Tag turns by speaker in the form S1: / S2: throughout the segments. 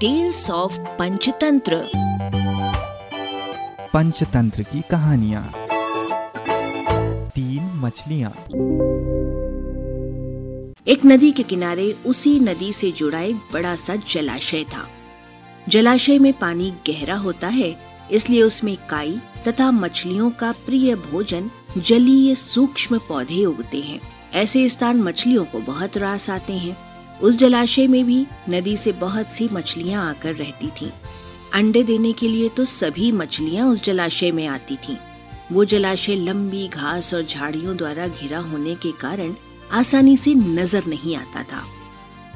S1: Tales of Panchatantra
S2: Panchatantra की कहानियाँ तीन मछलियाँ
S1: एक नदी के किनारे उसी नदी से जुड़ा एक बड़ा सा जलाशय था। जलाशय में पानी गहरा होता है इसलिए उसमें काई तथा मछलियों का प्रिय भोजन जलीय सूक्ष्म पौधे उगते हैं। ऐसे स्थान मछलियों को बहुत रास आते हैं। उस जलाशय में भी नदी से बहुत सी मछलियाँ आकर रहती थीं। अंडे देने के लिए तो सभी मछलियाँ उस जलाशय में आती थीं। वो जलाशय लंबी घास और झाड़ियों द्वारा घिरा होने के कारण आसानी से नज़र नहीं आता था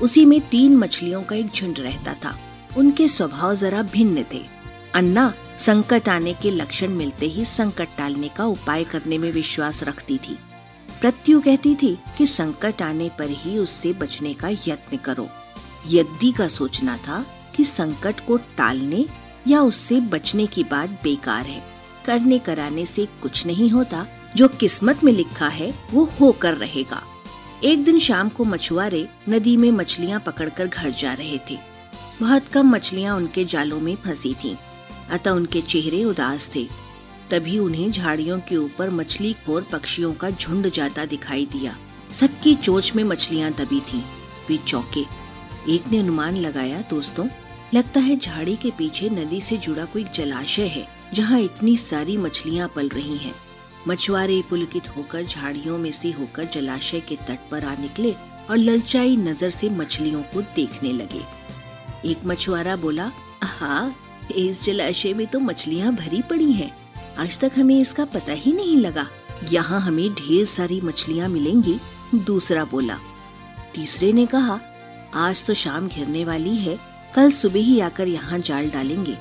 S1: उसी में तीन मछलियों का एक झुंड रहता था उनके स्वभाव जरा भिन्न थे अन्ना संकट आने के लक्षण मिलते ही संकट टालने का उपाय करने में विश्वास रखती थी प्रत्यु कहती थी कि संकट आने पर ही उससे बचने का यत्न करो। यद्दी का सोचना था कि संकट को टालने या उससे बचने की बात बेकार है। करने कराने से कुछ नहीं होता। जो किस्मत में लिखा है वो होकर रहेगा। एक दिन शाम को मछुआरे नदी में मछलियाँ पकड़कर घर जा रहे थे। बहुत कम मछलियाँ उनके जालों में फंसी थीं, अतः उनके चेहरे उदास थे। तभी उन्हें झाड़ियों के ऊपर मछली खोर पक्षियों का झुंड जाता दिखाई दिया सबकी चोच में मछलियाँ दबी थीं। वे चौके एक ने अनुमान लगाया, दोस्तों, लगता है झाड़ी के पीछे नदी से जुड़ा कोई जलाशय है, जहाँ इतनी सारी मछलियाँ पल रही हैं। मछुआरे पुलकित होकर झाड़ियों में से होकर जलाशय के तट पर आ निकले और ललचाई नज़र से मछलियों को देखने लगे एक मछुआरा बोला हाँ इस जलाशय में तो मछलियाँ भरी पड़ी हैं। आज तक हमें इसका पता ही नहीं लगा। यहाँ हमें ढेर सारी मछलियाँ मिलेंगी, दूसरा बोला। तीसरे ने कहा, आज तो शाम घिरने वाली है, कल सुबह ही आकर यहाँ जाल डालेंगे।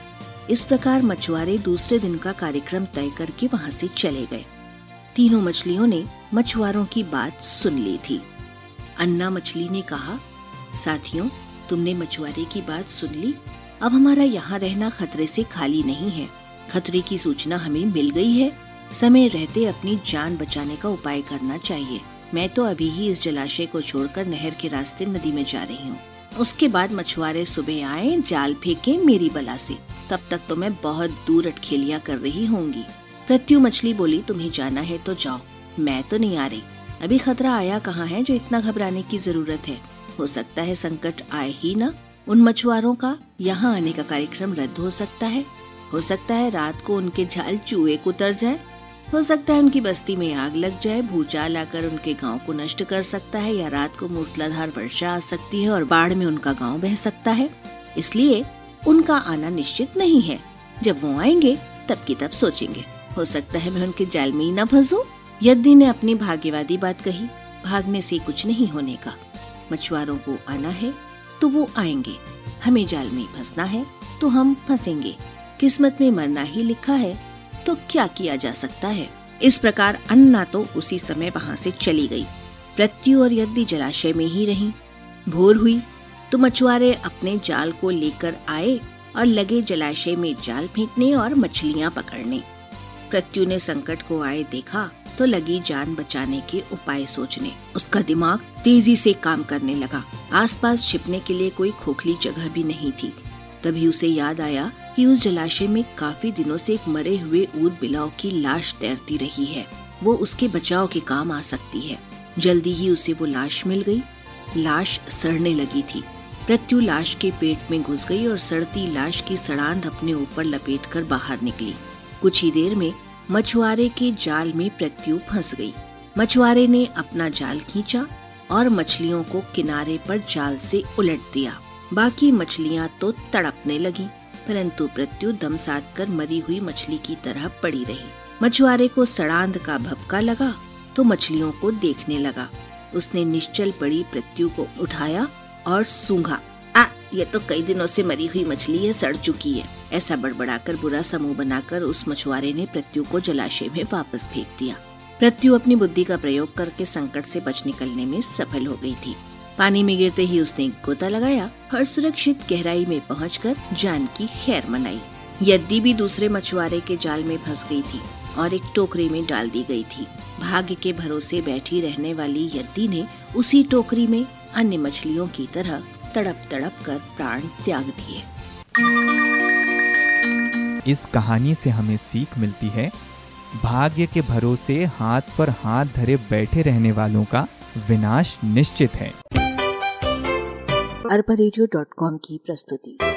S1: इस प्रकार मछुआरे दूसरे दिन का कार्यक्रम तय करके वहाँ से चले गए। तीनों मछलियों ने मछुआरों की बात सुन ली थी। अन्ना मछली ने कहा, साथियों, तुमने मछुआरे की बात सुन ली? अब हमारा यहाँ रहना खतरे से खाली नहीं है। खतरे की सूचना हमें मिल गई है। समय रहते अपनी जान बचाने का उपाय करना चाहिए। मैं तो अभी ही इस जलाशय को छोड़कर नहर के रास्ते नदी में जा रही हूँ। उसके बाद मछुआरे सुबह आए, जाल फेंके मेरी बला से। तब तक तो मैं बहुत दूर अटखेलियाँ कर रही होंगी। प्रत्यु मछली बोली, तुम्हें जाना है तो जाओ। मैं तो नहीं आ रही। अभी खतरा आया कहाँ है जो इतना घबराने की ज़रूरत है? हो सकता है संकट आए ही ना। उन मछुआरों का यहाँ आने का कार्यक्रम रद्द हो सकता है। हो सकता है रात को उनके झाल चूहे को उतर जाए। हो सकता है उनकी बस्ती में आग लग जाए, भूचाल आकर उनके गाँव को नष्ट कर सकता है या रात को मूसलाधार वर्षा आ सकती है और बाढ़ में उनका गाँव बह सकता है। इसलिए उनका आना निश्चित नहीं है। जब वो आएँगे, तब की तब सोचेंगे। हो सकता है मैं उनके जाल में ही न फंसू। यदि ने अपनी भाग्यवादी बात कही, भागने से कुछ नहीं होने का। मछुआरों को आना है तो वो आएँगे। हमें जाल में फंसना है तो हम फंसेंगे। किस्मत में मरना ही लिखा है तो क्या किया जा सकता है? इस प्रकार अन्ना तो उसी समय वहाँ से चली गई। प्रत्यु और यदि जलाशय में ही रही। भोर हुई तो मछुआरे अपने जाल को लेकर आए और लगे जलाशय में जाल फेंकने और मछलियाँ पकड़ने। प्रत्यु ने संकट को आए देखा तो लगी जान बचाने के उपाय सोचने। उसका दिमाग तेज़ी से काम करने लगा। आसपास छिपने के लिए कोई खोखली जगह भी नहीं थी। तभी उसे याद आया कि उस जलाशय में काफ़ी दिनों से एक मरे हुए ऊद बिलाव की लाश तैरती रही है। वो उसके बचाव के काम आ सकती है। जल्दी ही उसे वो लाश मिल गई। लाश सड़ने लगी थी। प्रत्यु लाश के पेट में घुस गई और सड़ती लाश की सड़ांध अपने ऊपर लपेटकर बाहर निकली। कुछ ही देर में मछुआरे के जाल में प्रत्यु फंस गई। मछुआरे ने अपना जाल खींचा और मछलियों को किनारे पर जाल से उलट दिया। बाकी मछलियाँ तो तड़पने लगी। परंतु प्रत्यु दम साध कर मरी हुई मछली की तरह पड़ी रही। मछुआरे को सड़ांध का भपका लगा तो मछलियों को देखने लगा। उसने निश्चल पड़ी प्रत्यु को उठाया और सूंघा। आ, ये तो कई दिनों से मरी हुई मछली है, सड़ चुकी है। ऐसा बड़बड़ाकर बुरा समूह बनाकर उस मछुआरे ने प्रत्यु को जलाशय में वापस फेंक दिया। प्रत्यु अपनी बुद्धि का प्रयोग करके संकट से बच निकलने में सफल हो गई थी। पानी में गिरते ही उसने गोता लगाया और सुरक्षित गहराई में पहुंचकर जान की खैर मनाई। यद्दी भी दूसरे मछुआरे के जाल में फंस गई थी और एक टोकरी में डाल दी गई थी, भाग्य के भरोसे बैठी रहने वाली यद्दी ने उसी टोकरी में अन्य मछलियों की तरह तड़प तड़प कर प्राण त्याग दिए।
S2: इस कहानी से हमें सीख मिलती है, भाग्य के भरोसे हाथ पर हाथ धरे बैठे रहने वालों का विनाश निश्चित है।
S1: अरबा की प्रस्तुति।